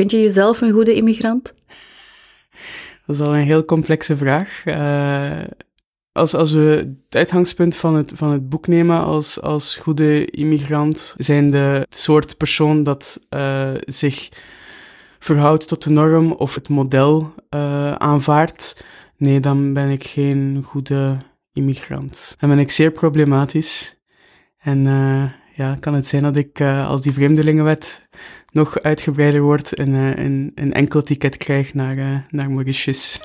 Vind je jezelf een goede immigrant? Dat is al een heel complexe vraag. Uh, als, als we het uitgangspunt van het, van het boek nemen als, als goede immigrant, zijn de soort persoon dat uh, zich verhoudt tot de norm of het model uh, aanvaardt, nee, dan ben ik geen goede immigrant. Dan ben ik zeer problematisch. En ja, kan het zijn dat ik, als die vreemdelingenwet nog uitgebreider wordt, een, een, een enkel ticket krijg naar, naar Mauritius.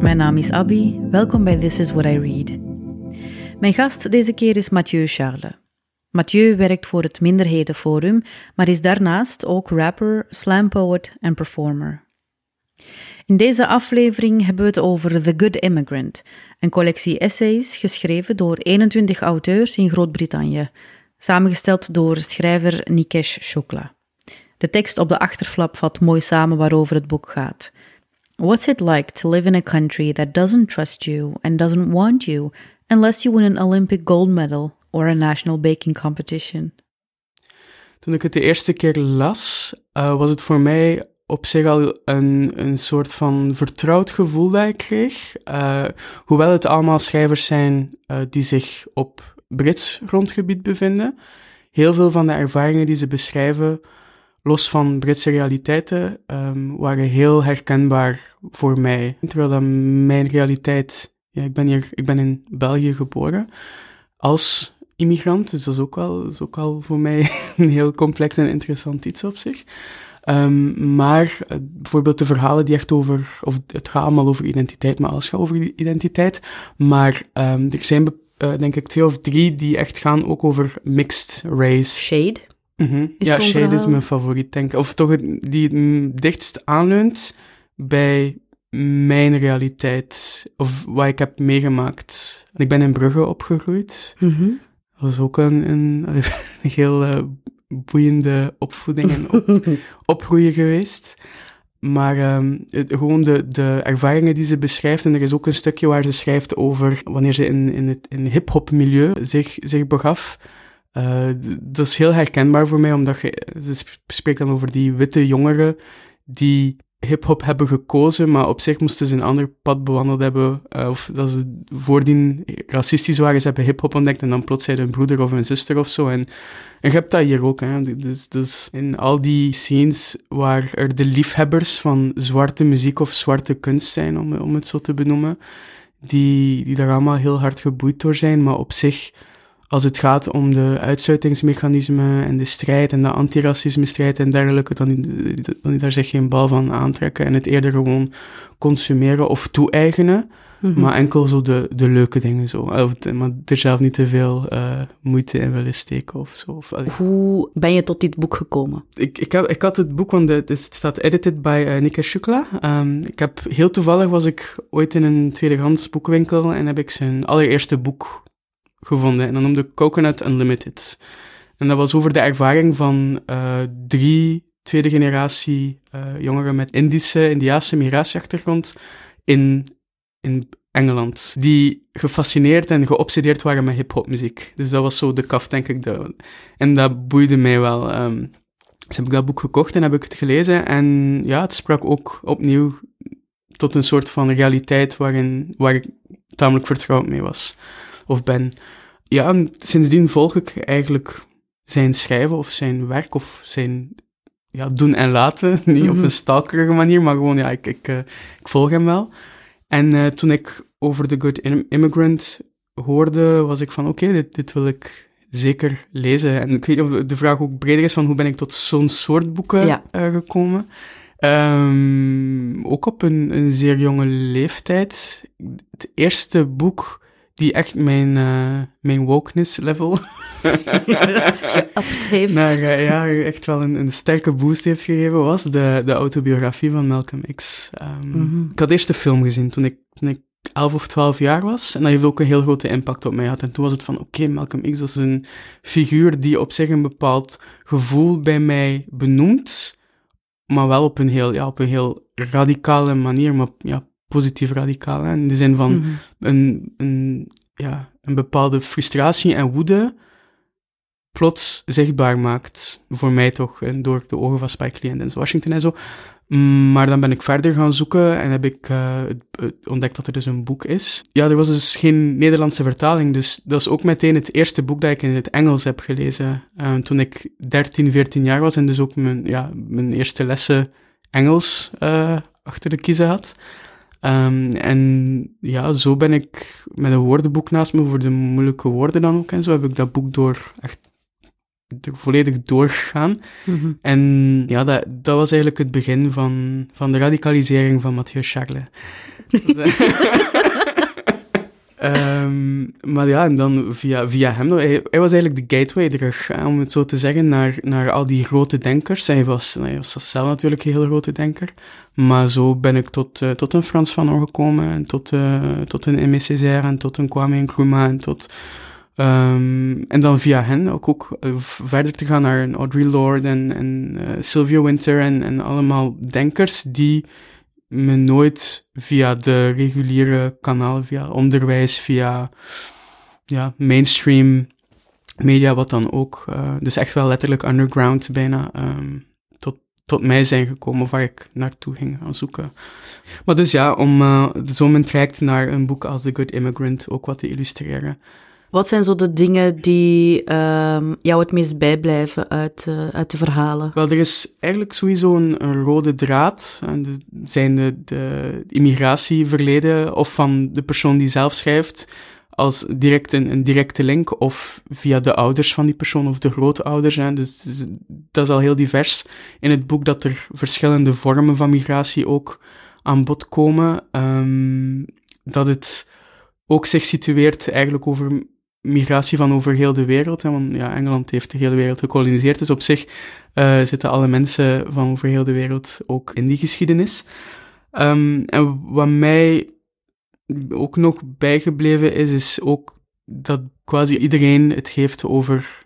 Mijn naam is Abby. Welkom bij This is What I Read. Mijn gast deze keer is Mathieu Charles. Mathieu werkt voor het Minderhedenforum, maar is daarnaast ook rapper, slampoet en performer. In deze aflevering hebben we het over The Good Immigrant, een collectie essays geschreven door 21 auteurs in Groot-Brittannië, samengesteld door schrijver Nikesh Shukla. De tekst op de achterflap vat mooi samen waarover het boek gaat. What's it like to live in a country that doesn't trust you and doesn't want you unless you win an Olympic gold medal or a national baking competition? Toen ik het de eerste keer las, uh, was het voor mij op zich al een, een soort van vertrouwd gevoel dat ik kreeg. Uh, hoewel het allemaal schrijvers zijn uh, die zich op Brits grondgebied bevinden. Heel veel van de ervaringen die ze beschrijven los van Britse realiteiten, um, waren heel herkenbaar voor mij. Terwijl mijn realiteit, ja, ik ben hier, ik ben in België geboren als immigrant, dus dat is ook wel, is ook wel voor mij een heel complex en interessant iets op zich. Um, maar uh, bijvoorbeeld de verhalen die echt over, of het gaat allemaal over identiteit, maar alles gaat over identiteit. Maar um, er zijn uh, denk ik twee of drie die echt gaan ook over mixed race. Shade? Mm Ja, Shade is mijn favoriet, denk ik. Of toch die het dichtst aanleunt bij mijn realiteit. Of wat ik heb meegemaakt. Ik ben in Brugge opgegroeid. Mm Dat was ook een, een, een heel uh, boeiende opvoeding en op, opgroeien geweest. Maar um, het, gewoon de, de ervaringen die ze beschrijft, en er is ook een stukje waar ze schrijft over wanneer ze in, in het in hip-hop milieu zich, zich begaf. Uh, dat is heel herkenbaar voor mij, omdat je, ze spreekt dan over die witte jongeren die hip-hop hebben gekozen, maar op zich moesten ze een ander pad bewandeld hebben. Uh, of dat ze voordien racistisch waren, ze hebben hip-hop ontdekt en dan plots zijn hun broeder of een zuster of zo. En, en je hebt dat hier ook, hè. Dus, dus in al die scenes waar er de liefhebbers van zwarte muziek of zwarte kunst zijn, om, om het zo te benoemen, die, die daar allemaal heel hard geboeid door zijn, maar op zich als het gaat om de uitsluitingsmechanismen en de strijd en de antiracisme-strijd en dergelijke, dan, dan daar zich geen bal van aantrekken en het eerder gewoon consumeren of toe-eigenen. Mhm. Maar enkel zo de, de leuke dingen zo. Of, maar er zelf niet te veel uh, moeite in willen steken of zo. Of, Hoe ben je tot dit boek gekomen? Ik, ik, heb, ik had het boek, want het, het staat edited bij uh, Nika Shukla. Um, ik heb, heel toevallig was ik ooit in een tweedehands boekwinkel en heb ik zijn allereerste boek gevonden. En dat noemde Coconut Unlimited. En dat was over de ervaring van uh, drie tweede generatie uh, jongeren met Indische, Indiaanse migratieachtergrond in, in Engeland. Die gefascineerd en geobsedeerd waren met hip-hop muziek. Dus dat was zo de kaf, denk ik. De, en dat boeide mij wel. Um, dus heb ik dat boek gekocht en heb ik het gelezen. En ja, het sprak ook opnieuw tot een soort van realiteit waarin, waar ik tamelijk vertrouwd mee was of ben. Ja, sindsdien volg ik eigenlijk zijn schrijven of zijn werk of zijn ja, doen en laten. Niet op mhm. een stalkerige manier, maar gewoon, ja, ik, ik, uh, ik volg hem wel. En uh, toen ik over The Good Immigrant hoorde, was ik van, oké, okay, dit, dit wil ik zeker lezen. En ik weet niet of de vraag ook breder is van hoe ben ik tot zo'n soort boeken ja. uh, gekomen. Um, ook op een, een zeer jonge leeftijd. Het eerste boek die echt mijn, uh, mijn wokeness level heeft. Naar, uh, ja, echt wel een, een sterke boost heeft gegeven, was de, de autobiografie van Malcolm X. Um, mm -hmm. Ik had eerst de film gezien toen ik, toen ik 11 of 12 jaar was. En dat heeft ook een heel grote impact op mij gehad. En toen was het van, oké, okay, Malcolm X, dat is een figuur die op zich een bepaald gevoel bij mij benoemt, maar wel op een heel, ja, op een heel radicale manier, maar ja, positief radicaal. Hè? In de zin van mm -hmm. een, een ja, een bepaalde frustratie en woede plots zichtbaar maakt. Voor mij toch, en door de ogen van Spike Lee en Denzel Washington en zo. Maar dan ben ik verder gaan zoeken en heb ik uh, ontdekt dat er dus een boek is. Ja, er was dus geen Nederlandse vertaling, dus dat is ook meteen het eerste boek dat ik in het Engels heb gelezen. Uh, toen ik 13, 14 jaar was en dus ook mijn, ja, mijn eerste lessen Engels uh, achter de kiezen had. Um, en ja, zo ben ik met een woordenboek naast me voor de moeilijke woorden dan ook en zo heb ik dat boek door echt volledig doorgegaan. Mm En ja, dat, dat was eigenlijk het begin van, van de radicalisering van Mathieu Charles. um, maar ja, en dan via, via hem, hij, was eigenlijk de gateway terug, om het zo te zeggen, naar, naar al die grote denkers. Hij was, hij was zelf natuurlijk een heel grote denker, maar zo ben ik tot, uh, tot een Frans Fanon gekomen, en tot, uh, tot een Aimé Césaire, en tot een Kwame Nkrumah, en tot Um, en dan via hen ook, ook uh, verder te gaan naar Audre Lorde en, en Sylvia Winter en, en allemaal denkers die me nooit via de reguliere kanalen, via onderwijs, via ja, mainstream media, wat dan ook, uh, dus echt wel letterlijk underground bijna, um, tot, tot mij zijn gekomen waar ik naartoe ging gaan zoeken. Maar dus ja, om uh, zo mijn traject naar een boek als The Good Immigrant ook wat te illustreren. Wat zijn zo de dingen die uh, jou het meest bijblijven uit, uh, uit de verhalen? Wel, er is eigenlijk sowieso een, rode draad. En zijn de, de immigratieverleden of van de persoon die zelf schrijft als direct een, een, directe link of via de ouders van die persoon of de grootouders. Hè. Dus, dat is al heel divers in het boek dat er verschillende vormen van migratie ook aan bod komen. Um, dat het ook zich situeert eigenlijk over migratie van over heel de wereld. Hè, want ja, Engeland heeft de hele wereld gekoloniseerd, dus op zich uh, zitten alle mensen van over heel de wereld ook in die geschiedenis. Um, en wat mij ook nog bijgebleven is, is ook dat quasi iedereen het heeft over,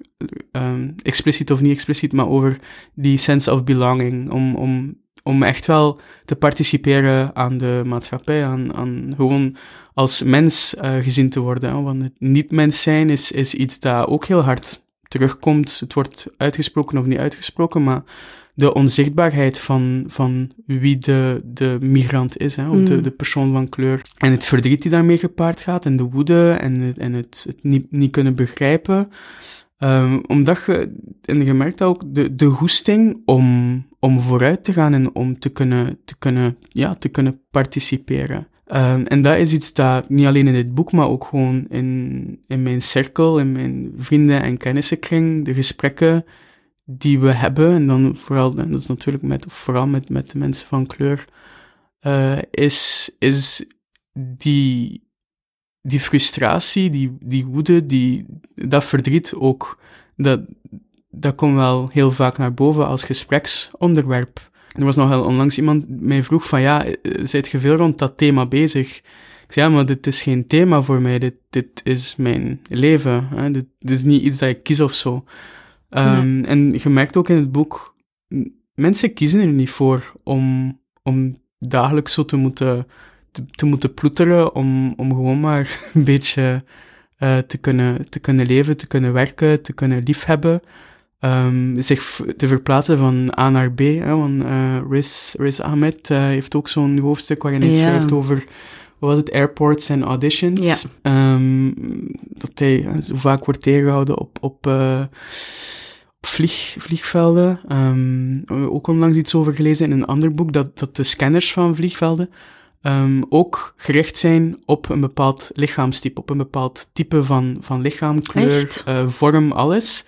um, expliciet of niet expliciet, maar over die sense of belonging. Om, om om echt wel te participeren aan de maatschappij, aan, aan gewoon als mens uh, gezien te worden. Hè? Want het niet-mens zijn is, is iets dat ook heel hard terugkomt. Het wordt uitgesproken of niet uitgesproken, maar de onzichtbaarheid van, van wie de, de migrant is, hè, of de, mm. de persoon van kleur. En het verdriet die daarmee gepaard gaat, en de woede, en het, en het, het niet, niet kunnen begrijpen. Um, omdat je, en je merkt ook de, de goesting om, om vooruit te gaan en om te kunnen, te kunnen, ja, te kunnen participeren. Um, en dat is iets dat niet alleen in dit boek, maar ook gewoon in, in mijn cirkel, in mijn vrienden- en kennissenkring, de gesprekken die we hebben, en dan vooral, en dat is natuurlijk met, vooral met, met de mensen van kleur, uh, is, is die, die frustratie, die, die woede, die, dat verdriet ook, dat, dat komt wel heel vaak naar boven als gespreksonderwerp. Er was nog wel onlangs iemand mij vroeg van, ja, zijt je veel rond dat thema bezig? Ik zei, ja, maar dit is geen thema voor mij, dit, dit is mijn leven. Hè? Dit, dit is niet iets dat ik kies of zo. Um, En je merkt ook in het boek, mensen kiezen er niet voor om, om dagelijks zo te moeten te, moeten ploeteren om, om gewoon maar een beetje uh, te, kunnen, te kunnen leven, te kunnen werken, te kunnen liefhebben. Um, zich te verplaatsen van A naar B. Hè, want uh, Riz, Riz Ahmed uh, heeft ook zo'n hoofdstuk waarin hij ja. schrijft over wat was het, airports en auditions. Ja. Um, dat hij zo vaak wordt tegengehouden op, op, uh, op vlieg, vliegvelden. Um, ook onlangs iets over gelezen in een ander boek, dat, dat de scanners van vliegvelden um, ook gericht zijn op een bepaald lichaamstype, op een bepaald type van, van lichaam, kleur, uh, vorm, alles.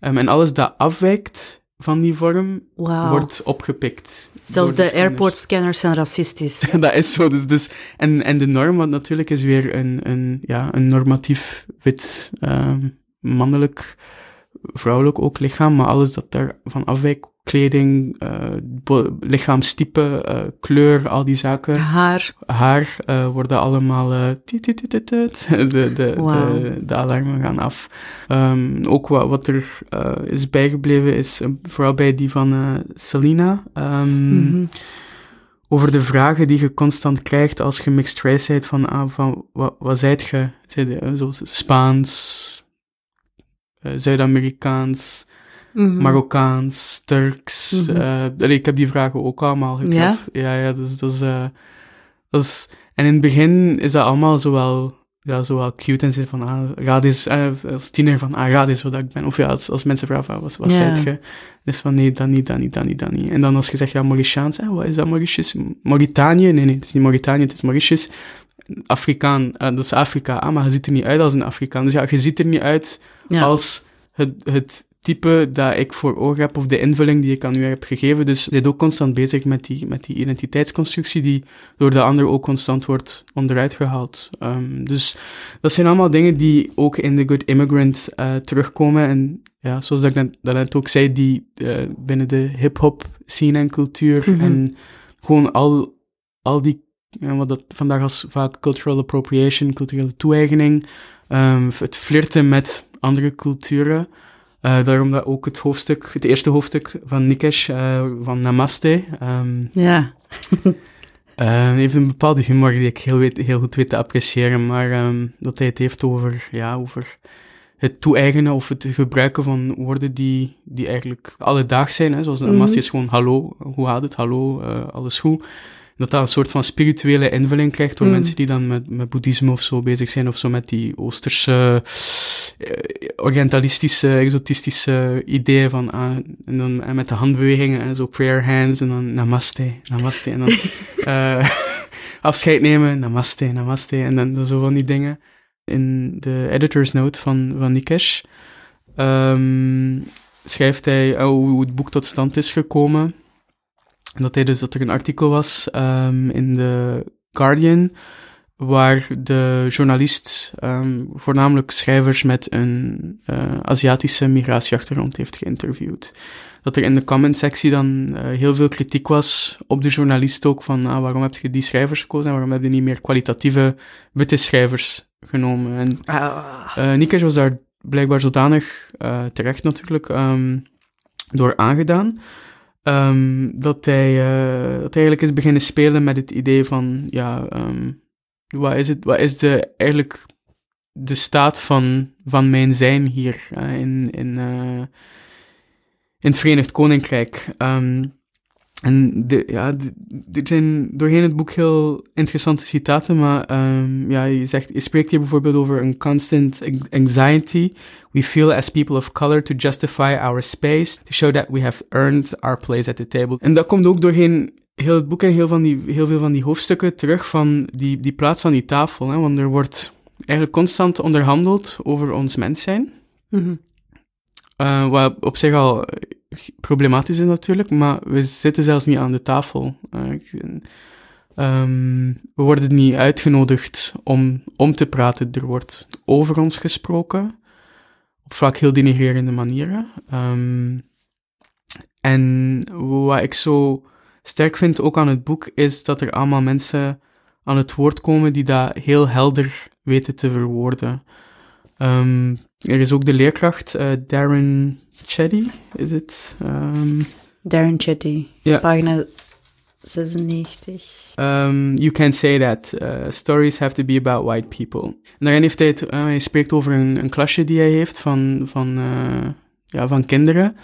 Um, en alles dat afwijkt van die vorm wow. wordt opgepikt. Zelfs de, de airport scanners zijn racistisch. dat is zo. Dus, dus, en, en de norm, wat natuurlijk is weer een, een, ja, een normatief wit, um, mannelijk, vrouwelijk ook lichaam, maar alles dat daarvan afwijkt kleding, uh, lichaamstype, uh, kleur, al die zaken. Haar. Haar uh, worden allemaal de, de, de, wow. de, de, alarmen gaan af. Um, ook wat, wat er is bijgebleven is vooral bij die van Selena. Um, mm -hmm. over de vragen die je constant krijgt als je mixed race bent, van, ah, van wat, wat zijt je? Zijt je zo Spaans, uh, Zuid-Amerikaans, Mhm. Marokkaans, Turks. Mhm. eh, ik heb die vragen ook allemaal getroffen. Ja, ja, dus dat is, eh, dat is... En in het begin is dat allemaal zowel, ja, zowel cute en zin van, ah, raad eh, als tiener van, ah, raad eens wat ik ben. Of ja, als, als mensen vragen, wat, wat Ja. zijt je? Dus van, nee, dat niet, dat niet, dat niet, dat niet. En dan als je zegt, ja, Mauritiaans, eh, wat is dat, Mauritius? Mauritanië? Nee, nee, het is niet Mauritanië, het is Mauritius. Afrikaan, eh, dat is Afrika. Ah, maar je ziet er niet uit als een Afrikaan. Dus ja, je ziet er niet uit Ja. als het, het type dat ik voor ogen heb, of de invulling die ik aan u heb gegeven. Dus je bent ook constant bezig met die, met die identiteitsconstructie die door de ander ook constant wordt onderuit gehaald. Ehm, dus dat zijn allemaal dingen die ook in The Good Immigrant eh, terugkomen. En ja, zoals ik net, dat net ook zei, die eh, binnen de hip-hop scene en cultuur Mhm. en gewoon al, al die, ja, wat dat vandaag als vaak cultural appropriation, culturele toe-eigening, ehm, het flirten met andere culturen. Eh, daarom dat ook het hoofdstuk, het eerste hoofdstuk van Nikesh, eh, van Namaste, ehm, Ja. eh, heeft een bepaalde humor die ik heel, weet, heel goed weet te appreciëren, maar ehm, dat hij het heeft over, ja, over het toe-eigenen of het gebruiken van woorden die, die eigenlijk alledaags zijn. Hè, zoals Mhm. Namaste is gewoon hallo, hoe gaat het, hallo, alles goed. Dat dat een soort van spirituele invulling krijgt door Mhm. mensen die dan met, met boeddhisme of zo bezig zijn, of zo met die oosterse, eh, orientalistische, exotistische ideeën van, ah, en dan en met de handbewegingen, en zo prayer hands, en dan namaste, namaste, en dan eh, afscheid nemen, namaste, namaste, en dan zo van die dingen. In de editor's note van, van Nikesh ehm, schrijft hij eh, hoe het boek tot stand is gekomen. Dat hij dus dat er een artikel was ehm, in de Guardian waar de journalist ehm, voornamelijk schrijvers met een eh, Aziatische migratieachtergrond heeft geïnterviewd. Dat er in de comment-sectie dan eh, heel veel kritiek was op de journalist ook van ah, waarom heb je die schrijvers gekozen en waarom heb je niet meer kwalitatieve witte schrijvers genomen. En Nikesh was daar blijkbaar zodanig terecht natuurlijk ehm, door aangedaan. Ehm, dat, hij, eh, dat eigenlijk is beginnen spelen met het idee van, ja, ehm, wat is het, wat is de, eigenlijk de staat van, van mijn zijn hier eh, in, in, eh, in het Verenigd Koninkrijk. Ehm, en de, ja, er zijn doorheen het boek heel interessante citaten, maar ehm, ja, je, zegt, je spreekt hier bijvoorbeeld over een constant anxiety we feel as people of color to justify our space, to show that we have earned our place at the table. En dat komt ook doorheen heel het boek en heel, van die, heel veel van die hoofdstukken terug van die, die plaats aan die tafel. Hè, want er wordt eigenlijk constant onderhandeld over ons mens zijn. Mhm. Eh, wat op zich al problematisch is natuurlijk, maar we zitten zelfs niet aan de tafel. Eh, ehm, we worden niet uitgenodigd om, om te praten. Er wordt over ons gesproken, op vaak heel denigrerende manieren. Ehm, en wat ik zo sterk vind ook aan het boek, is dat er allemaal mensen aan het woord komen die dat heel helder weten te verwoorden. Ehm, er is ook de leerkracht, eh, Darren Chetty, is het? Ehm, Darren Chetty, Ja. pagina 96. Um, you can say that uh, stories have to be about white people. En daarin heeft hij het, uh, hij spreekt over een, een klasje die hij heeft van, van, uh, ja, van kinderen.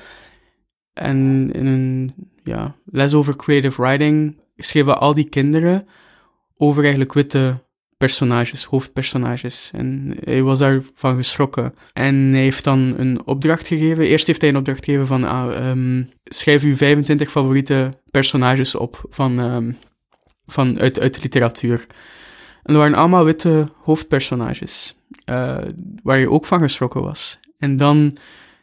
En in een ja, les over creative writing schreven al die kinderen over eigenlijk witte personages, hoofdpersonages. En hij was daarvan geschrokken. En hij heeft dan een opdracht gegeven. Eerst heeft hij een opdracht gegeven van, ah, um, schrijf uw 25 favoriete personages op van, um, van, uit, uit de literatuur. En er waren allemaal witte hoofdpersonages, uh, waar je ook van geschrokken was. En dan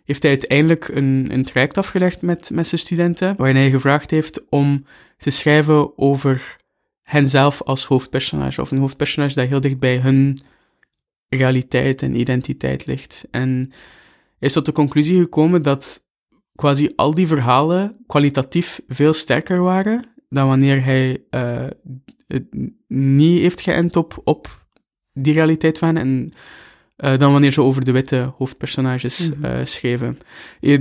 heeft hij uiteindelijk een, een traject afgelegd met, met zijn studenten, waarin hij gevraagd heeft om te schrijven over henzelf als hoofdpersonage, of een hoofdpersonage dat heel dicht bij hun realiteit en identiteit ligt. En is tot de conclusie gekomen dat quasi al die verhalen kwalitatief veel sterker waren dan wanneer hij uh, het niet heeft geënt op, op die realiteit van. En uh, dan wanneer ze over de witte hoofdpersonages mm -hmm. schreven.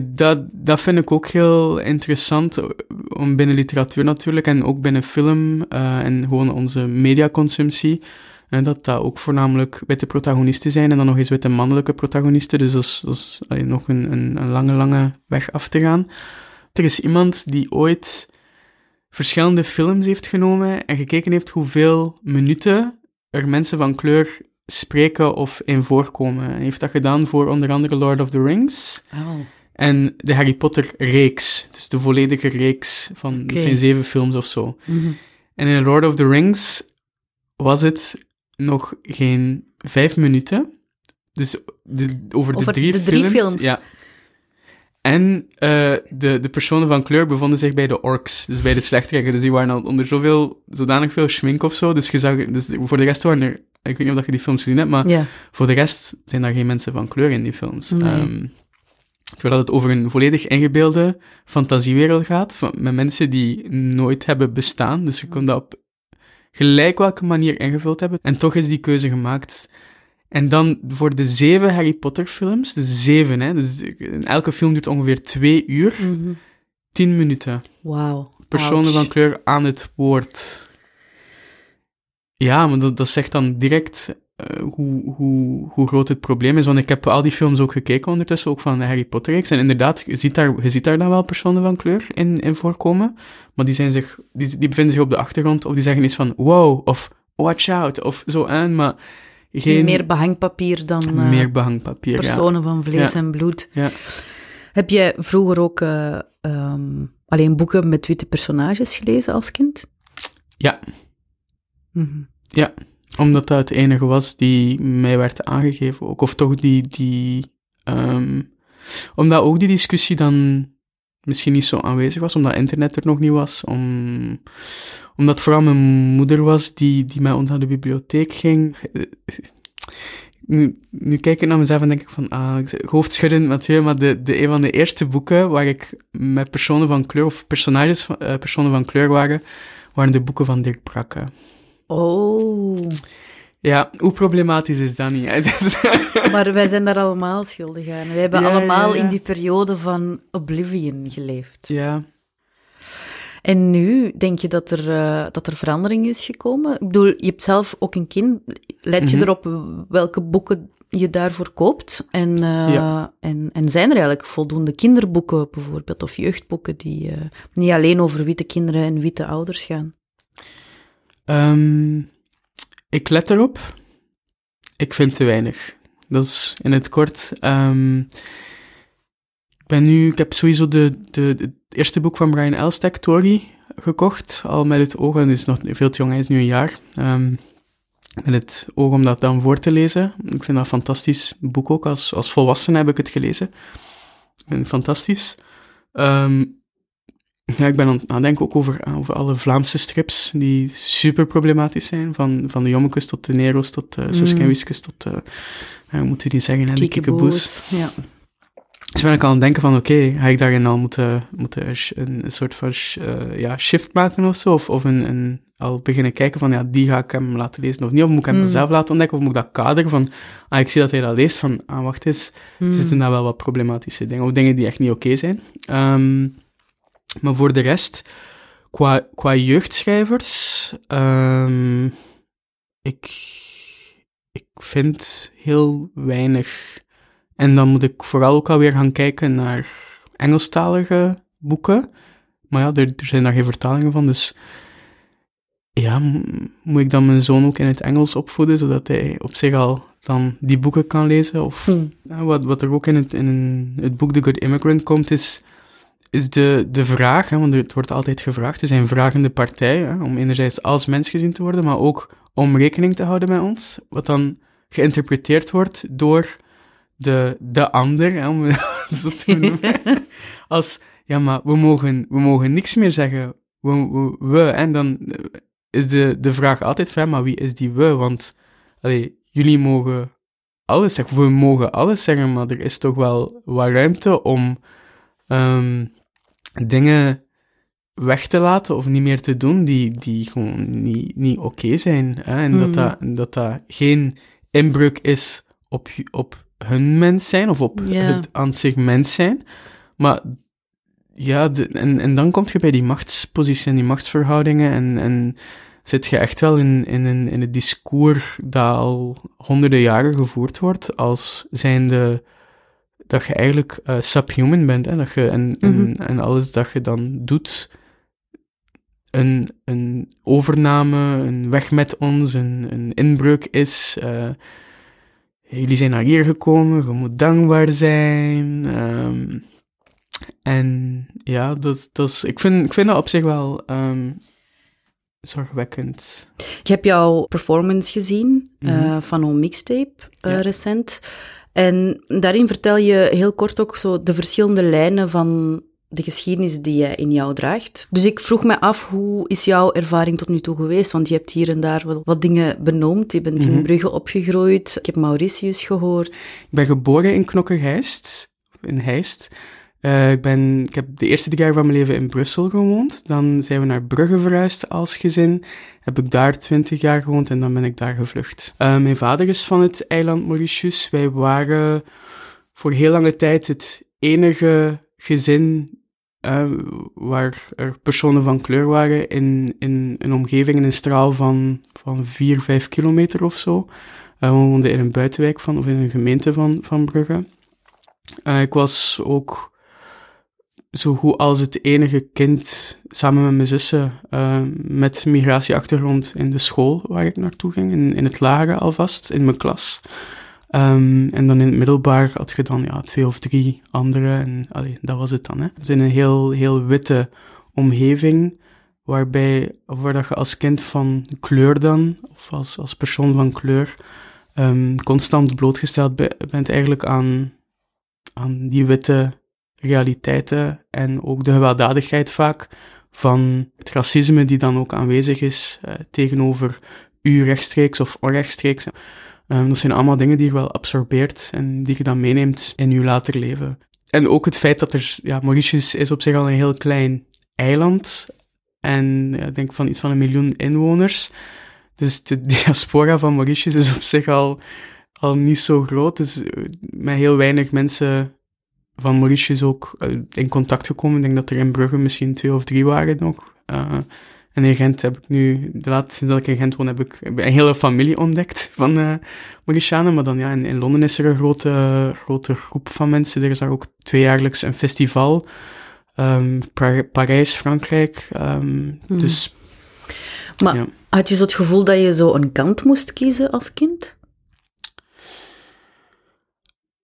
dat, dat vind ik ook heel interessant, om binnen literatuur natuurlijk, en ook binnen film en gewoon onze mediaconsumptie. En dat dat ook voornamelijk witte protagonisten zijn en dan nog eens witte mannelijke protagonisten. Dus dat is, dat is nog een, een, een, lange, lange weg af te gaan. Er is iemand die ooit verschillende films heeft genomen en gekeken heeft hoeveel minuten er mensen van kleur spreken of in voorkomen. Hij heeft dat gedaan voor onder andere Lord of the Rings. Oh. En de Harry Potter reeks. Dus de volledige reeks van, okay. zijn zeven films of zo. Mm -hmm. En in Lord of the Rings was het nog geen vijf minuten. Dus de, over, over, de drie, de drie films, films. Ja. En uh, de, de personen van kleur bevonden zich bij de orks, dus bij de slechterikken. Dus die waren al onder zoveel, zodanig veel schmink of zo. Dus, je zag, dus voor de rest waren er, ik weet niet of je die films gezien hebt, maar voor de rest zijn daar geen mensen van kleur in die films. Nee. Um, terwijl het over een volledig ingebeelde fantasiewereld gaat, van, met mensen die nooit hebben bestaan. Dus je kon dat op gelijk welke manier ingevuld hebben. En toch is die keuze gemaakt. En dan voor de zeven Harry Potter films, de zeven, hè, dus elke film duurt ongeveer twee uur, Mm -hmm. tien minuten. Wauw. Personen Ouch. van kleur aan het woord. Ja, maar dat, dat zegt dan direct uh, hoe, hoe, hoe groot het probleem is. Want ik heb al die films ook gekeken ondertussen, ook van de Harry Potter reeks. En inderdaad, je ziet daar, je ziet daar dan wel personen van kleur in, in voorkomen. Maar die, zijn zich, die, die bevinden zich op de achtergrond, of die zeggen iets van wow, of watch out, of zo aan. Maar geen... Meer behangpapier dan uh, Meer behangpapier, personen ja. van vlees Ja. en bloed. Ja. Heb jij vroeger ook uh, um, alleen boeken met witte personages gelezen als kind? Ja. -hmm. Ja, omdat dat het enige was die mij werd aangegeven ook. Of toch die... die um, omdat ook die discussie dan misschien niet zo aanwezig was, omdat internet er nog niet was. Om, omdat vooral mijn moeder was die, die ons naar de bibliotheek ging. Nu, nu kijk ik naar mezelf en denk ik van, ah, hoofdschuddend Mathieu, maar de, de, een van de eerste boeken waar ik met personen van kleur, of personages uh, personen van kleur waren, waren de boeken van Dirk Brakke. Oh. Ja, hoe problematisch is dat niet? maar wij zijn daar allemaal schuldig aan. Wij hebben Ja, allemaal ja, in die periode van oblivion geleefd. ja. En nu denk je dat er, uh, dat er verandering is gekomen? Ik bedoel, je hebt zelf ook een kind. Let je Mhm. erop welke boeken je daarvoor koopt? En, uh, Ja. en, en zijn er eigenlijk voldoende kinderboeken bijvoorbeeld, of jeugdboeken, die uh, niet alleen over witte kinderen en witte ouders gaan? Um, ik let erop. Ik vind te weinig. Dat is in het kort. Um, ik ben nu, ik heb sowieso de, de, de eerste boek van Brian Elstek, Tori, gekocht. Al met het oog, en is nog veel te jong, hij is nu een jaar. Um, met het oog om dat dan voor te lezen. Ik vind dat een fantastisch boek ook. Als, als volwassene heb ik het gelezen. Ik vind het fantastisch. Um, ja, ik ben aan het denken ook over, over alle Vlaamse strips die super problematisch zijn. Van, van de Jommekes tot de Nero's, tot uh, Suske en Wiskes, tot, uh, hoe moet je die zeggen, hè, de Kiekeboes. Ja. Dus ben ik aan het denken van, oké, okay, ga ik daarin al moeten, moeten een, een soort van uh, ja, shift maken of zo? Of, of een, een, al beginnen kijken van, ja, die ga ik hem laten lezen of niet? Of moet ik hem mm. zelf laten ontdekken? Of moet ik dat kader van, ah, ik zie dat hij dat leest, van, ah, wacht eens, mm. er zitten daar wel wat problematische dingen. Of dingen die echt niet oké okay zijn. Um, maar voor de rest, qua, qua jeugdschrijvers, um, ik, ik vind heel weinig. En dan moet ik vooral ook alweer gaan kijken naar Engelstalige boeken. Maar ja, er, er zijn daar geen vertalingen van, dus ja, moet ik dan mijn zoon ook in het Engels opvoeden, zodat hij op zich al dan die boeken kan lezen? Of hmm. ja, wat, wat er ook in het, in het boek The Good Immigrant komt, is is de, de vraag, hè, want het wordt altijd gevraagd, er zijn vragende partijen, om enerzijds als mens gezien te worden, maar ook om rekening te houden met ons, wat dan geïnterpreteerd wordt door de, de ander, hè, om het zo te noemen, als, ja, maar we mogen, we mogen niks meer zeggen, we, we, we en dan is de, de vraag altijd van, maar wie is die we, want, allee, jullie mogen alles zeggen, we mogen alles zeggen, maar er is toch wel wat ruimte om um, dingen weg te laten of niet meer te doen die, die gewoon niet, niet oké okay zijn. Hè? En mm. dat, dat, dat dat geen inbreuk is op, op hun mens zijn of op het aan zich mens zijn. Maar ja, en, en dan kom je bij die machtspositie en die machtsverhoudingen en, en zit je echt wel in, in, in, in het discours dat al honderden jaren gevoerd wordt als zijnde dat je eigenlijk uh, subhuman bent hè, dat je, en, en, mhm. en alles dat je dan doet een, een overname, een weg met ons, een, een inbreuk is. Uh, jullie zijn naar hier gekomen, je moet dankbaar zijn. Um, en ja, dat, dat is, ik, vind, ik vind dat op zich wel um, zorgwekkend. Ik heb jouw performance gezien mm uh, van een mixtape recent. En daarin vertel je heel kort ook zo de verschillende lijnen van de geschiedenis die jij in jou draagt. Dus ik vroeg me af, hoe is jouw ervaring tot nu toe geweest? Want je hebt hier en daar wat, wat dingen benoemd. Je bent in mhm. Brugge opgegroeid. Ik heb Mauritius gehoord. Ik ben geboren in Knokke-Heist, in Heist. Uh, ik, ben, ik heb de eerste drie jaar van mijn leven in Brussel gewoond. Dan zijn we naar Brugge verhuisd als gezin. Heb ik daar twintig jaar gewoond en dan ben ik daar gevlucht. Uh, mijn vader is van het eiland Mauritius. Wij waren voor heel lange tijd het enige gezin uh, waar er personen van kleur waren in, in een omgeving in een straal van, van 4, 5 kilometer of zo. We woonden in een buitenwijk van, of in een gemeente van, van Brugge. Ik was ook zo goed als het enige kind, samen met mijn zussen, met migratieachtergrond in de school waar ik naartoe ging, in, in het lagere alvast, in mijn klas. Um, en dan in het middelbaar had je dan ja, twee of drie andere. En allee, dat was het dan. Hè. Dus in een heel, heel witte omgeving, waarbij, waar dat je als kind van kleur dan, of als, als persoon van kleur, um, constant blootgesteld bent eigenlijk aan, aan die witte realiteiten en ook de gewelddadigheid vaak van het racisme die dan ook aanwezig is uh, tegenover u rechtstreeks of onrechtstreeks. Um, dat zijn allemaal dingen die je wel absorbeert en die je dan meeneemt in je later leven. En ook het feit dat er, ja, Mauritius is op zich al een heel klein eiland. En ik denk van iets van een miljoen inwoners. Dus de diaspora van Mauritius is op zich al, al niet zo groot. Dus eh, met heel weinig mensen van Mauritius ook eh, in contact gekomen. Ik denk dat er in Brugge misschien twee of drie waren nog. Uh, en in Gent heb ik nu, de laatste sinds dat ik in Gent woon, heb ik een hele familie ontdekt van uh, Mauritianen. Maar dan ja, in, in, Londen is er een grote, grote groep van mensen. Er is daar ook tweejaarlijks een festival. Um, Parijs, Frankrijk. Um, Dus. Maar had je zo het gevoel dat je zo een kant moest kiezen als kind?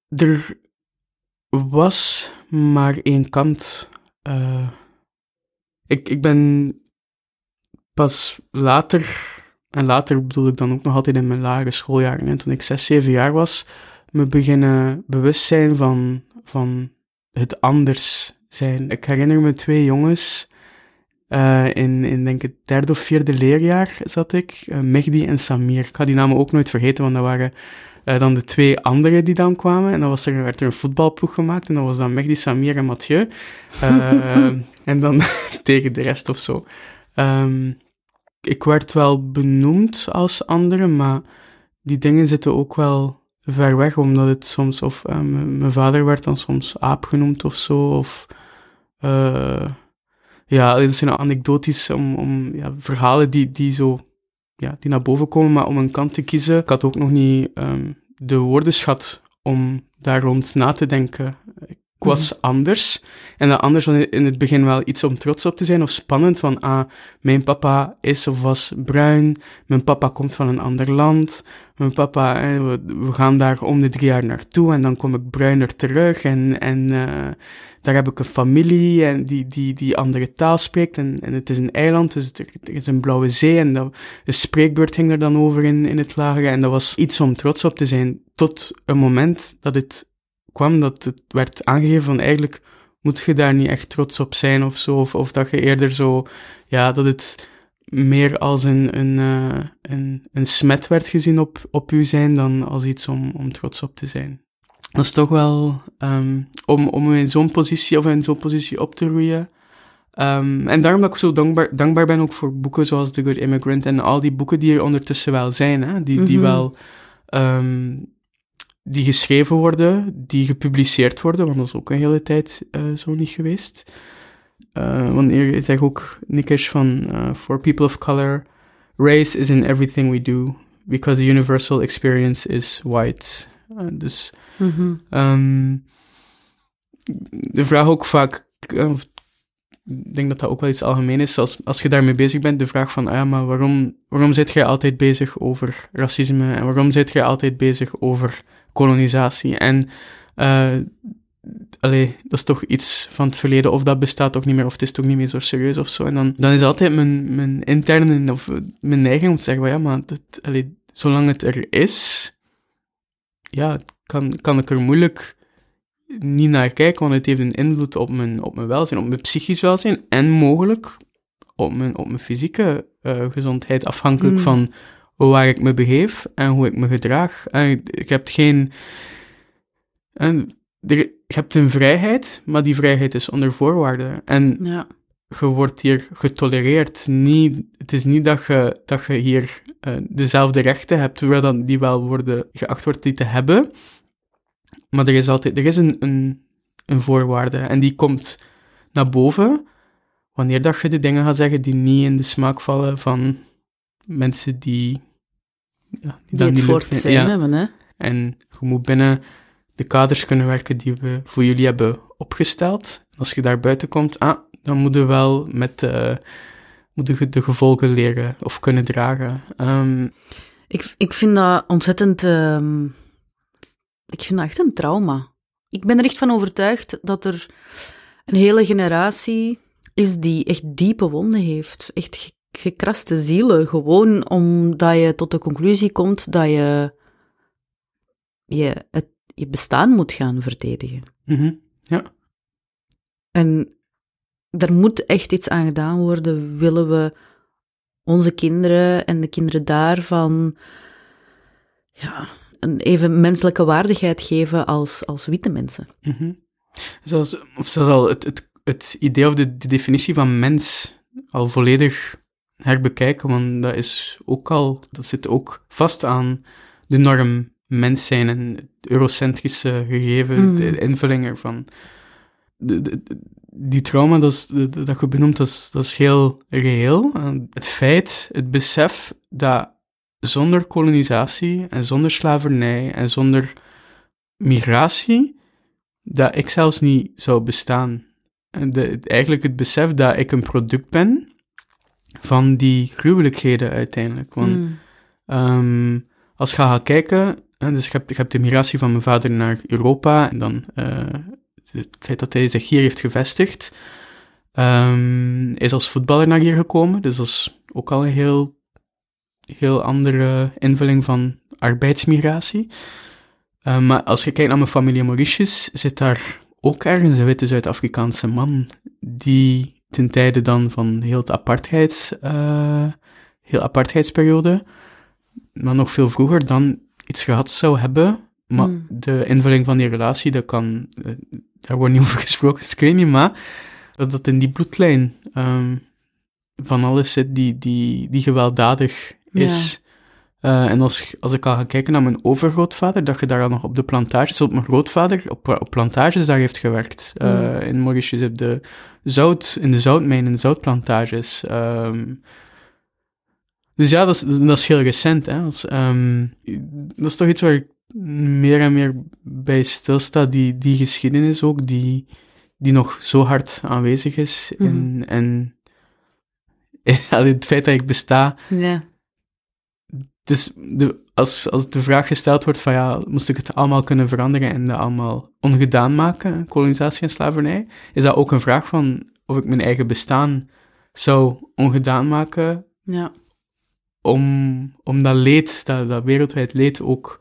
Er was maar één kant. Uh, ik, ik ben pas later, en later bedoel ik dan ook nog altijd in mijn lagere schooljaren, en toen ik zes, zeven jaar was, me beginnen bewust zijn van, van het anders zijn. Ik herinner me twee jongens, uh, in, in denk ik het derde of vierde leerjaar zat ik, uh, Mehdi en Samir. Ik ga die namen ook nooit vergeten, want dat waren uh, dan de twee anderen die dan kwamen. En dan was er, werd er een voetbalploeg gemaakt en dat was dan Mehdi, Samir en Mathieu. en dan tegen de rest of zo. Um, ik werd wel benoemd als andere, maar die dingen zitten ook wel ver weg, omdat het soms, of uh, mijn vader werd dan soms aap genoemd of zo, of ja, dit zijn anekdotisch om, om ja, verhalen die, die zo, ja, die naar boven komen, maar om een kant te kiezen, ik had ook nog niet um, de woordenschat om daar rond na te denken was mhm. anders. En dat anders was in het begin wel iets om trots op te zijn of spannend. Van, ah, mijn papa is of was bruin. Mijn papa komt van een ander land. Mijn papa, eh, we, we, gaan daar om de drie jaar naartoe en dan kom ik bruiner terug. En, en uh, daar heb ik een familie en die, die, die andere taal spreekt. En, en het is een eiland, dus er, er is een blauwe zee. En dat, de spreekbeurt ging er dan over in, in het lager. En dat was iets om trots op te zijn. Tot een moment dat het kwam, dat het werd aangegeven van eigenlijk moet je daar niet echt trots op zijn of zo, of, of dat je eerder zo, ja, dat het meer als een, een, uh, een, een smet werd gezien op, op u zijn dan als iets om, om trots op te zijn. Dat is toch wel um, om, om in zo'n positie of in zo'n positie op te roeien. Um, en daarom dat ik zo dankbaar, dankbaar ben ook voor boeken zoals The Good Immigrant en al die boeken die er ondertussen wel zijn, hè, die, die mhm. wel um, die geschreven worden, die gepubliceerd worden, want dat is ook een hele tijd uh, zo niet geweest. Uh, wanneer je zegt ook, Nikish, van uh, For people of color, race is in everything we do, because the universal experience is white. dus Mhm. um, de vraag ook vaak, ik denk dat dat ook wel iets algemeen is, als, als je daarmee bezig bent, de vraag van, ah ja, maar waarom, waarom zit jij altijd bezig over racisme en waarom zit jij altijd bezig over kolonisatie? En uh, allee, dat is toch iets van het verleden, of dat bestaat toch niet meer, of het is toch niet meer zo serieus of zo. En dan, dan is altijd mijn, mijn interne, of mijn neiging om te zeggen, ja, maar dat, allee, zolang het er is, ja, kan, kan ik er moeilijk niet naar kijken, want het heeft een invloed op mijn, op mijn welzijn, op mijn psychisch welzijn en mogelijk op mijn, op mijn fysieke uh, gezondheid, afhankelijk Mm. van waar ik me begeef en hoe ik me gedraag. En ik, ik heb geen... En er, je hebt een vrijheid, maar die vrijheid is onder voorwaarden. En Ja. je wordt hier getolereerd. Niet, het is niet dat je, dat je hier uh, dezelfde rechten hebt, terwijl dan die wel worden geacht wordt die te hebben. Maar er is altijd er is een, een, een voorwaarde en die komt naar boven wanneer dat je de dingen gaat zeggen die niet in de smaak vallen van mensen die, ja, Die dat het zijn Ja. hebben, hè. En je moet binnen de kaders kunnen werken die we voor jullie hebben opgesteld. En als je daar buiten komt, ah, dan moet je wel met de, moet je de gevolgen leren of kunnen dragen. Um, Ik, ik vind dat ontzettend... Um, ik vind dat echt een trauma. Ik ben er echt van overtuigd dat er een hele generatie is die echt diepe wonden heeft. Echt gekraste zielen. Gewoon omdat je tot de conclusie komt dat je je, het, je bestaan moet gaan verdedigen. Mm -hmm. Ja. En er moet echt iets aan gedaan worden, willen we onze kinderen en de kinderen daarvan ja, een even menselijke waardigheid geven als, als witte mensen. Mm -hmm. Zoals, of zelfs al het, het, het idee of de, de definitie van mens al volledig herbekijken, want dat is ook al, dat zit ook vast aan de norm mens zijn en het eurocentrische gegeven, mm. de invulling ervan. De, die trauma dat, is, dat je benoemt, dat is, dat is heel reëel. Het feit, het besef dat zonder kolonisatie en zonder slavernij en zonder migratie, dat ik zelfs niet zou bestaan. En de, eigenlijk het besef dat ik een product ben van die gruwelijkheden uiteindelijk. Want mm. um, als je gaat kijken, dus je hebt, je hebt de migratie van mijn vader naar Europa en dan uh, het feit dat hij zich hier heeft gevestigd. Um, is als voetballer naar hier gekomen, dus dat is ook al een heel, heel andere invulling van arbeidsmigratie. Uh, maar als je kijkt naar mijn familie Mauritius, zit daar ook ergens een witte Zuid-Afrikaanse man, die ten tijde dan van heel het apartheids, uh, heel apartheidsperiode, maar nog veel vroeger dan iets gehad zou hebben. Maar mm. de invulling van die relatie, dat kan, uh, daar wordt niet over gesproken, dus ik weet niet, maar dat dat in die bloedlijn um, van alles zit die, die, die gewelddadig is. Uh, en als, als ik al ga kijken naar mijn overgrootvader, dat je daar al nog op de plantages, op mijn grootvader, op, op plantages daar heeft gewerkt. Uh, mm. In Mauritius, op de zout, in de zoutmijn, in de zoutplantages. Um, dus ja, dat is, dat is heel recent. Hè? Als, um, dat is toch iets waar ik meer en meer bij stilsta, die, die geschiedenis ook, die, die nog zo hard aanwezig is. Mm. En, en het feit dat ik besta. Ja. Dus de, als, als de vraag gesteld wordt van ja, moest ik het allemaal kunnen veranderen en dat allemaal ongedaan maken, kolonisatie en slavernij, is dat ook een vraag van of ik mijn eigen bestaan zou ongedaan maken ja. om, om dat leed, dat, dat wereldwijd leed ook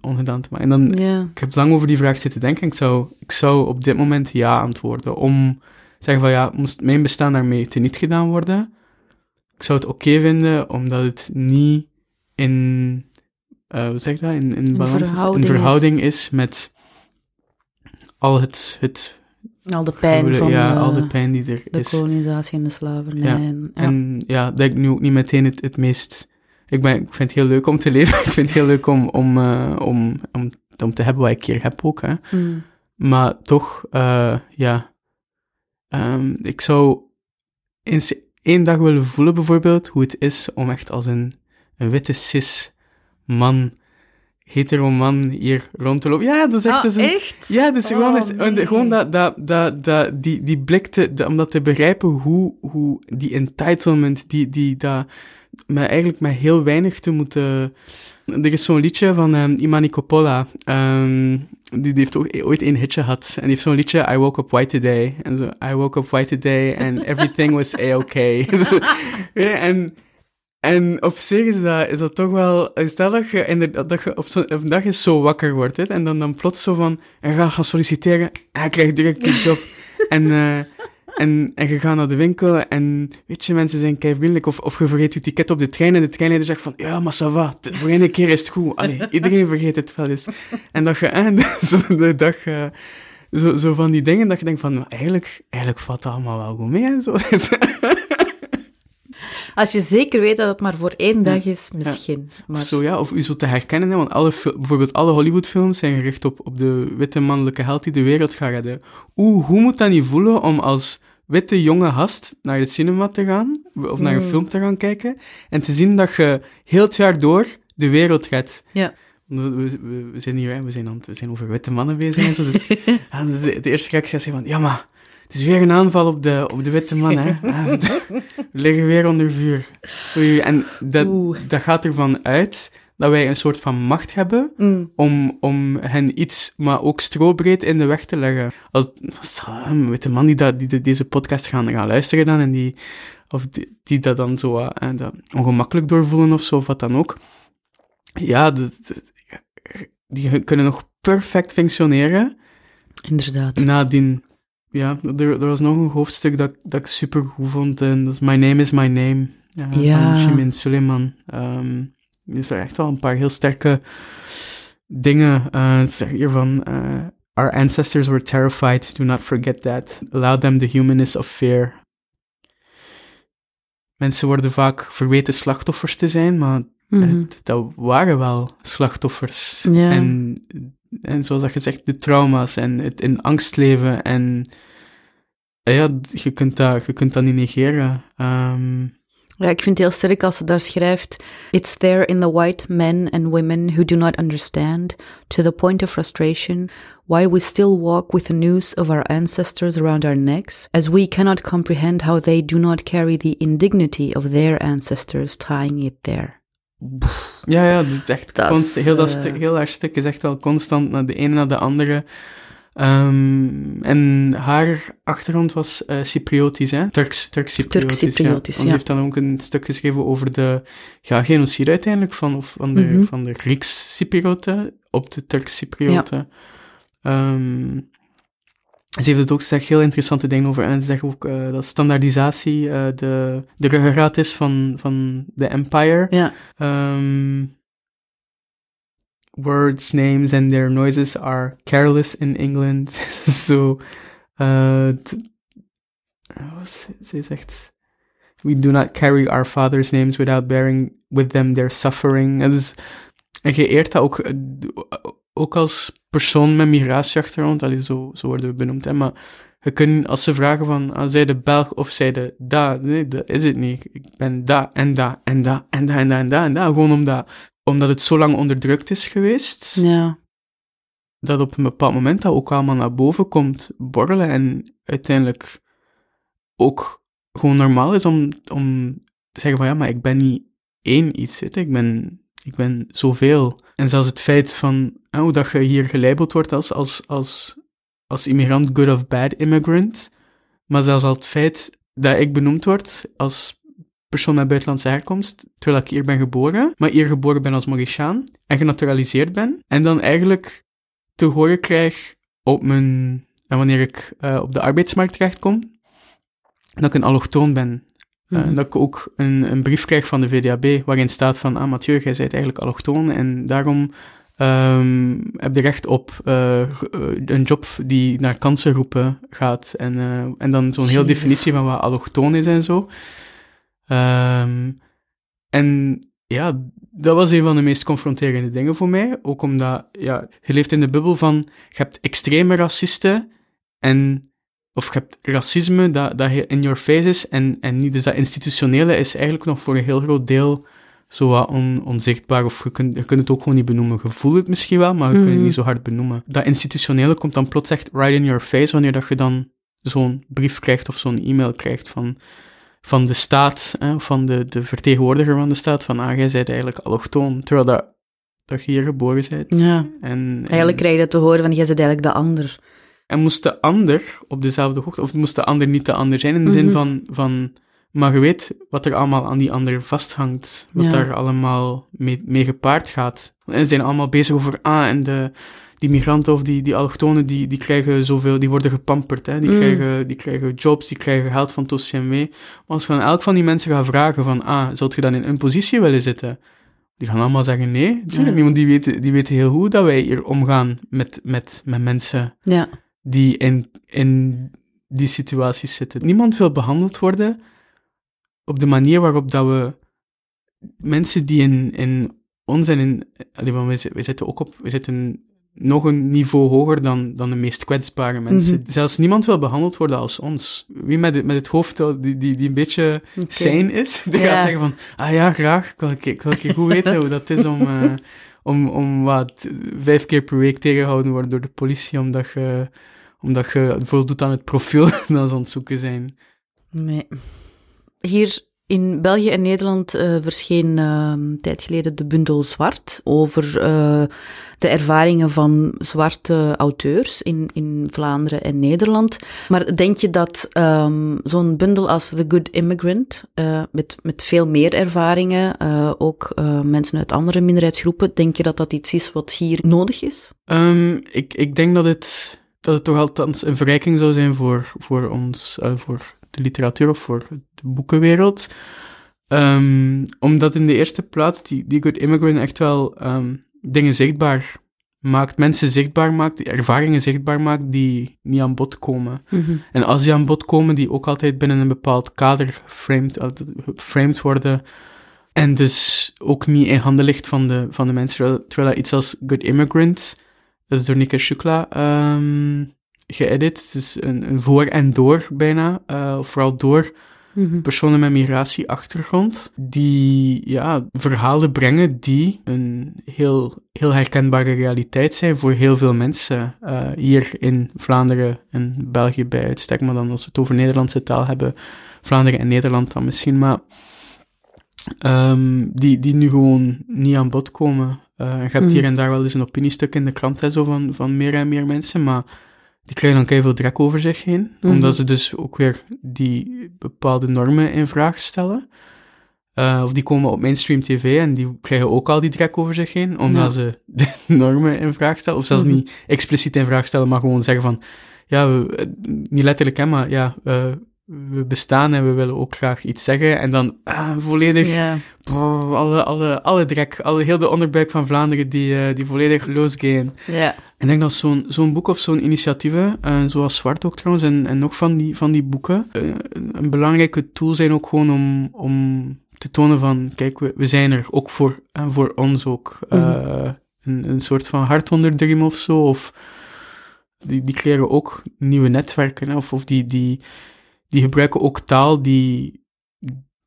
ongedaan te maken. En dan, ja. ik heb lang over die vraag zitten denken, ik zou, ik zou op dit moment ja antwoorden, om zeggen van ja, moest mijn bestaan daarmee teniet gedaan worden, ik zou het oké okay vinden, omdat het niet in, uh, hoe zeg ik dat, in, in, in balans verhouding, is, in verhouding is. is met al het, het al de pijn goede, van ja, de, al de pijn die er de is. kolonisatie en de slavernij. Ja. En, ja. en ja, dat ik nu ook niet meteen het, het meest ik, ben, ik vind het heel leuk om te leven. ik vind het heel leuk om, om, uh, om, om, om te hebben wat ik hier heb ook. Hè. Mm. Maar toch, uh, ja. Um, ik zou eens één dag willen voelen, bijvoorbeeld, hoe het is om echt als een, een witte cis man hetero man hier rond te lopen. Ja, dat is echt... Ah, dus een, echt? Ja, dus Oh, gewoon, is, nee. gewoon dat, dat, dat, dat, die, die blik te, de- om dat te begrijpen, hoe, hoe die entitlement, die, die, dat, met eigenlijk met heel weinig te moeten... Er is zo'n liedje van um, Imani Coppola, ehm, die, die heeft ook ooit een hitje gehad, en die heeft zo'n liedje, I woke up white today, en zo, I woke up white today, and everything was a-okay. Dus, ja, en... En op zich is dat, is dat toch wel... Stel dat je, inderdaad, dat je op, zo, op een dag eens zo wakker wordt, hè, en dan, dan plots zo van... En ga gaan solliciteren, en je krijgt direct die job. en, eh, en, en je gaat naar de winkel, en weet je, mensen zijn kei vriendelijk. Of, of je vergeet je ticket op de trein, en de treinleider zegt van... Ja, maar ça va, voor één keer is het goed. Allee, iedereen vergeet het wel eens. En dat je... En, zo de dag... eh, zo, zo van die dingen dat je denkt van, nou, eigenlijk, eigenlijk valt het allemaal wel goed mee en zo. Als je zeker weet dat het maar voor één dag is, misschien. Maar Of zo, ja, of u zo te herkennen, hè, want alle, bijvoorbeeld alle Hollywoodfilms zijn gericht op, op de witte mannelijke held die de wereld gaat redden. Hoe, hoe moet dat niet voelen om als witte jonge gast naar de cinema te gaan, of naar een Mm. film te gaan kijken, en te zien dat je heel het jaar door de wereld redt? Ja. We, we, we- zijn hier, hè, we zijn, aan we zijn over witte mannen bezig en zo, dus, dus de, de eerste reactie is van, ja, maar het is weer een aanval op de, op de witte man, hè. We liggen weer onder vuur. En dat, Oeh. dat gaat ervan uit dat wij een soort van macht hebben Mm. om, om hen iets, maar ook strobreed in de weg te leggen. Als, als een witte man die, dat, die de- deze podcast gaan, gaan luisteren dan en die, of die, die dat dan zo eh, dat ongemakkelijk doorvoelen of zo, of wat dan ook. Ja, die kunnen nog perfect functioneren inderdaad. nadien. Ja, er, er was nog een hoofdstuk dat, dat ik super goed vond. En dat is My Name is My Name. Ja, Ja. Van Shimin Suleiman. Ehm er zijn echt wel een paar heel sterke dingen. eh het zegt hier van... eh, Our ancestors were terrified. Do not forget that. Allow them the humanness of fear. Mensen worden vaak verweten slachtoffers te zijn, maar Mhm. het- dat waren wel slachtoffers. En, en zoals dat gezegd, de trauma's en het in angst leven. En eh, ja, je kunt dat, je kunt dat niet negeren. Ehm, Ja, ik vind het heel sterk als ze daar schrijft: It's there in the white men and women who do not understand, to the point of frustration, why we still walk with the noose of our ancestors around our necks, as we cannot comprehend how they do not carry the indignity of their ancestors tying it there. ja, ja, dat is echt Dat const- heel, dat eh, stuk, heel haar stuk is echt wel constant naar de ene naar de andere. Ehm, en haar achtergrond was eh Cypriotisch, hè? Turks, Turks Cypriotisch. Turks-Cypriotisch, ja. Ze heeft dan ook een stuk geschreven over de ja, genocide uiteindelijk van, of van de, Mhm. van de Grieks-Cyprioten op de Turks-Cyprioten. Ehm, ze heeft het ook ze zegt heel interessante dingen over. En ze zegt ook eh, dat standaardisatie eh, de, de ruggengraat is van, van de empire. Ja, Um, words, names, and their noises are careless in England. so, uh, uh, ze- ze zegt, we do not carry our father's names without bearing with them their suffering. En, dus, je eert dat ook, eh, ook als persoon met migratieachtergrond, allee, zo, zo worden we benoemd, hè, maar je kunt, als ze vragen van, ah, zij de Belg of zij de da, nee, dat is het niet. Ik ben da en da en da en da en da en da en da, gewoon omdat, omdat het zo lang onderdrukt is geweest, ja, dat op een bepaald moment dat ook allemaal naar boven komt borrelen en uiteindelijk ook gewoon normaal is om, om te zeggen van ja, maar ik ben niet één iets, weet je. ik ben, ik ben zoveel. En zelfs het feit van eh, hoe dat je hier gelabeld wordt als, als, als, als immigrant, good of bad immigrant, maar zelfs al het feit dat ik benoemd word als persoon met buitenlandse herkomst, terwijl ik hier ben geboren, maar hier geboren ben als Mauritiaan en genaturaliseerd ben, en dan eigenlijk te horen krijg op mijn, en wanneer ik eh, op de arbeidsmarkt terechtkom, dat ik een allochtoon ben. Eh, Mhm. dat ik ook een, een brief krijg van de VDAB waarin staat van, ah Mathieu, jij bent eigenlijk allochtoon en daarom ehm, heb je recht op eh, eh, een job die naar kansen roepen gaat. En, eh, en dan zo'n heel Jezus. definitie van wat allochtoon is en zo. Ehm, en ja, dat was een van de meest confronterende dingen voor mij. Ook omdat, ja, je leeft in de bubbel van, je hebt extreme racisten en, of je hebt racisme dat, dat in your face is en, en niet. Dus dat institutionele is eigenlijk nog voor een heel groot deel zo wat on, onzichtbaar, of je kunt, je kunt het ook gewoon niet benoemen. Je voelt het misschien wel, maar je kunt het niet zo hard benoemen. Dat institutionele komt dan plots echt right in your face, wanneer dat je dan zo'n brief krijgt of zo'n e-mail krijgt van, van de staat, hè, van de, de vertegenwoordiger van de staat, van ah, jij bent eigenlijk allochtoon, terwijl dat, dat je hier geboren bent. Ja. En, Eigenlijk krijg je dat te horen van, jij bent eigenlijk de ander. En moest de ander op dezelfde hoogte, of moest de ander niet de ander zijn, in de zin Mhm. van, van, maar je weet wat er allemaal aan die ander vasthangt, wat Ja. daar allemaal mee, mee gepaard gaat. En ze zijn allemaal bezig over, ah, en de, die migranten of die, die allochtonen, die, die krijgen zoveel, die worden gepamperd, hè. Die, Mm. krijgen, die krijgen jobs, die krijgen geld van het OCMW. Maar als je aan elk van die mensen gaat vragen van, ah, zult je dan in een positie willen zitten? Die gaan allemaal zeggen nee, niet, want die weten, die weten heel goed dat wij hier omgaan met, met, met mensen Ja. die in, in die situaties zitten. Niemand wil behandeld worden op de manier waarop dat we mensen die in, in ons en in... allee, wij, zi- wij zitten ook op... Wij zitten nog een niveau hoger dan, dan de meest kwetsbare mensen. Mhm. Zelfs niemand wil behandeld worden als ons. Wie met, het- met het hoofd die, die, die een beetje sane is, die Ja. gaat zeggen van, ah ja, graag, ik wil een keer, ik wil goed weten hoe dat is om, eh, om, om wat, vijf keer per week tegengehouden worden door de politie, omdat je, omdat je voldoet aan het profiel dat ze aan het zoeken zijn. Nee. Hier in België en Nederland eh, verscheen eh, een tijd geleden de bundel Zwart over eh, de ervaringen van zwarte auteurs in, in Vlaanderen en Nederland. Maar denk je dat ehm, zo'n bundel als The Good Immigrant, eh, met, met veel meer ervaringen, ook mensen uit andere minderheidsgroepen, denk je dat dat iets is wat hier nodig is? Ehm, ik, ik denk dat het, dat het toch althans een verrijking zou zijn voor, voor ons, voor de literatuur of voor de boekenwereld. Ehm, omdat in de eerste plaats die, die Good Immigrant echt wel ehm, dingen zichtbaar maakt, mensen zichtbaar maakt, die ervaringen zichtbaar maakt die niet aan bod komen. En als die aan bod komen, die ook altijd binnen een bepaald kader geframed, eh, geframed worden. En dus ook niet in handen ligt van de, van de mensen. Terwijl, terwijl dat iets als Good Immigrant, dat is door Nika Shukla ehm geëdit. Het is een, een voor en door bijna. eh, vooral door personen met migratieachtergrond. Die ja, verhalen brengen die een heel, heel herkenbare realiteit zijn voor heel veel mensen. eh, hier in Vlaanderen en België bij uitstek. Maar dan als we het over Nederlandse taal hebben, Vlaanderen en Nederland dan misschien. Maar ehm, die, die nu gewoon niet aan bod komen. Eh, je hebt hier en daar wel eens een opiniestuk in de krant en zo van, van meer en meer mensen, maar die krijgen dan veel drek over zich heen, Mhm. omdat ze dus ook weer die bepaalde normen in vraag stellen. Eh, of die komen op mainstream tv en die krijgen ook al die drek over zich heen, omdat Ja. ze de normen in vraag stellen. Of zelfs Mhm. niet expliciet in vraag stellen, maar gewoon zeggen van, ja, we, eh, niet letterlijk, hè, maar ja, eh, we bestaan en we willen ook graag iets zeggen. En dan ah, volledig. Brrr, alle, alle, alle drek, alle, heel de onderbuik van Vlaanderen die, eh, die volledig losgaan. Ja. Ik denk dat zo'n zo'n boek of zo'n initiatieven, eh, zoals Zwart ook trouwens, en, en nog van die, van die boeken, eh, een, belangrijke tool zijn ook gewoon om, om te tonen van, kijk, we, we zijn er ook voor, en voor ons ook. Eh, een, een soort van hart onder de riem of zo, of die, die creëren ook nieuwe netwerken, of, of die, die, die gebruiken ook taal die,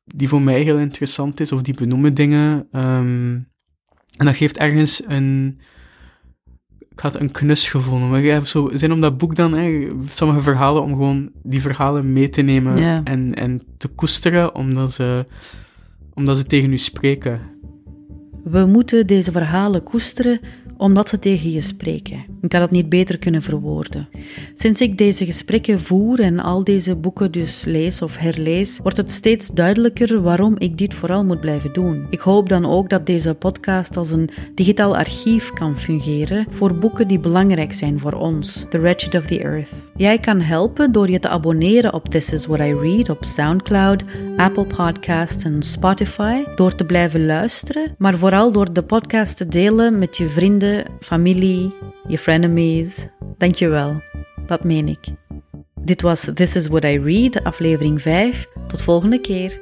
die voor mij heel interessant is, of die benoemen dingen. ehm, en dat geeft ergens een, ik had een knusgevoel. Maar je hebt zo zin om dat boek dan, hè, sommige verhalen, om gewoon die verhalen mee te nemen en, en te koesteren, omdat ze, omdat ze tegen u spreken. We moeten deze verhalen koesteren omdat ze tegen je spreken. Ik had het niet beter kunnen verwoorden. Sinds ik deze gesprekken voer en al deze boeken dus lees of herlees, wordt het steeds duidelijker waarom ik dit vooral moet blijven doen. Ik hoop dan ook dat deze podcast als een digitaal archief kan fungeren voor boeken die belangrijk zijn voor ons, The Wretched of the Earth. Jij kan helpen door je te abonneren op This Is What I Read op SoundCloud, Apple Podcasts en Spotify, door te blijven luisteren, maar vooral door de podcast te delen met je vrienden, familie, je frenemies. Dankjewel. Dat meen ik. Dit was This Is What I Read, aflevering 5. Tot volgende keer.